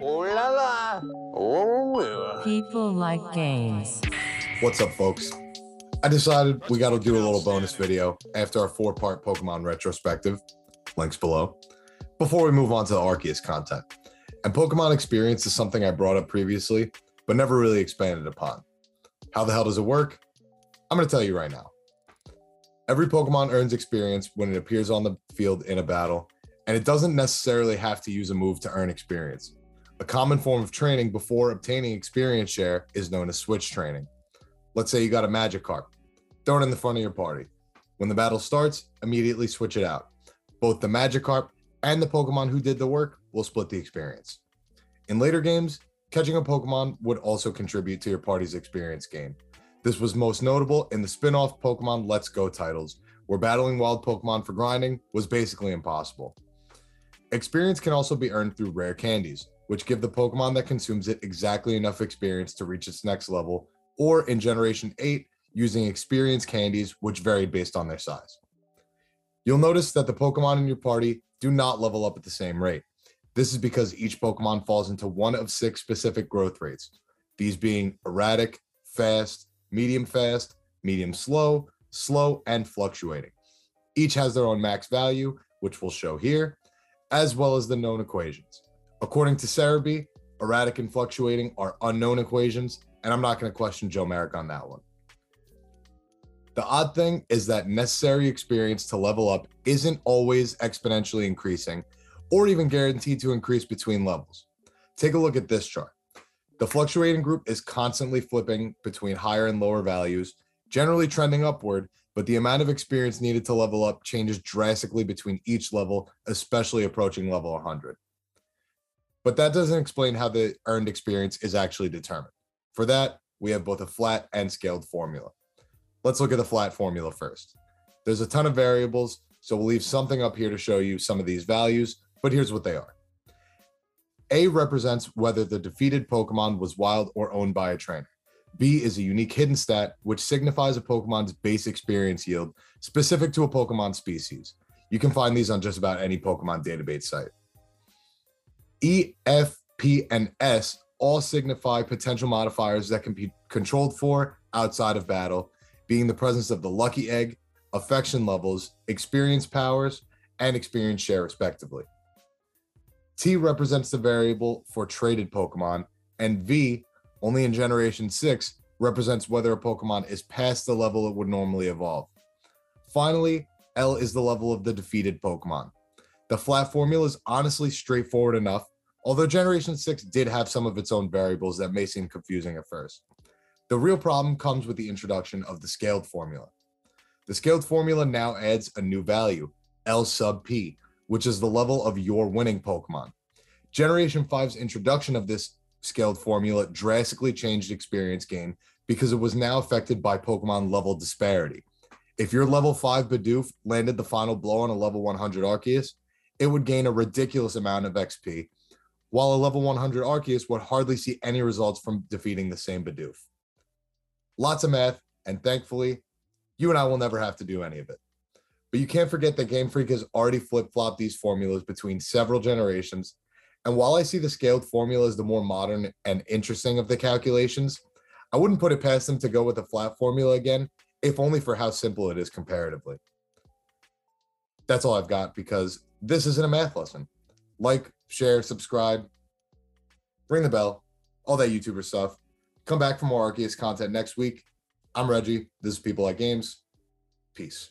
Ooh la la. Ooh. People like games. What's up, folks? I decided we got to do a little bonus video after our four part Pokemon retrospective. Links below. Before we move on to the Arceus content. And Pokemon experience is something I brought up previously, but never really expanded upon. How the hell does it work? I'm going to tell you right now. Every Pokemon earns experience when it appears on the field in a battle, and it doesn't necessarily have to use a move to earn experience. A common form of training before obtaining experience share is known as switch training. Let's say you got a magic Magikarp, throw it in the front of your party. When the battle starts, immediately switch it out. Both the Magikarp and the Pokemon who did the work will split the experience. In later games, catching a Pokemon would also contribute to your party's experience gain. This was most notable in the spin off Pokemon Let's Go titles, where battling wild Pokemon for grinding was basically impossible. Experience can also be earned through rare candies, which give the Pokemon that consumes it exactly enough experience to reach its next level, or in Generation 8, using experience candies, which varied based on their size. You'll notice that the Pokemon in your party do not level up at the same rate. This is because each Pokemon falls into one of six specific growth rates, these being erratic, fast, medium fast, medium slow, slow, and fluctuating. Each has their own max value, which we'll show here, as well as the known equations. According to Serebii, erratic and fluctuating are unknown equations, and I'm not going to question Joe Merrick on that one. The odd thing is that necessary experience to level up isn't always exponentially increasing or even guaranteed to increase between levels. Take a look at this chart. The fluctuating group is constantly flipping between higher and lower values, generally trending upward, but the amount of experience needed to level up changes drastically between each level, especially approaching level 100. But that doesn't explain how the earned experience is actually determined. For that, we have both a flat and scaled formula. Let's look at the flat formula first. There's a ton of variables, so we'll leave something up here to show you some of these values, but here's what they are. A represents whether the defeated Pokemon was wild or owned by a trainer. B is a unique hidden stat, which signifies a Pokemon's base experience yield specific to a Pokemon species. You can find these on just about any Pokemon database site. E, F, P, and S all signify potential modifiers that can be controlled for outside of battle, being the presence of the lucky egg, affection levels, experience powers, and experience share, respectively. T represents the variable for traded Pokemon, and V, only in Generation 6, represents whether a Pokemon is past the level it would normally evolve. Finally, L is the level of the defeated Pokemon. The flat formula is honestly straightforward enough, although Generation 6 did have some of its own variables that may seem confusing at first. The real problem comes with the introduction of the scaled formula. The scaled formula now adds a new value, L sub P, which is the level of your winning Pokemon. Generation 5's introduction of this scaled formula drastically changed experience gain because it was now affected by Pokemon level disparity. If your level 5 Bidoof landed the final blow on a level 100 Arceus, it would gain a ridiculous amount of XP, while a level 100 Arceus would hardly see any results from defeating the same Bidoof. Lots of math, and thankfully, you and I will never have to do any of it. But you can't forget that Game Freak has already flip flopped these formulas between several generations. And while I see the scaled formula as the more modern and interesting of the calculations, I wouldn't put it past them to go with the flat formula again, if only for how simple it is comparatively. That's all I've got because this isn't a math lesson. Like, share, subscribe, ring the bell, all that YouTuber stuff. Come back for more Arceus content next week. I'm Reggie. This is People Like Games. Peace.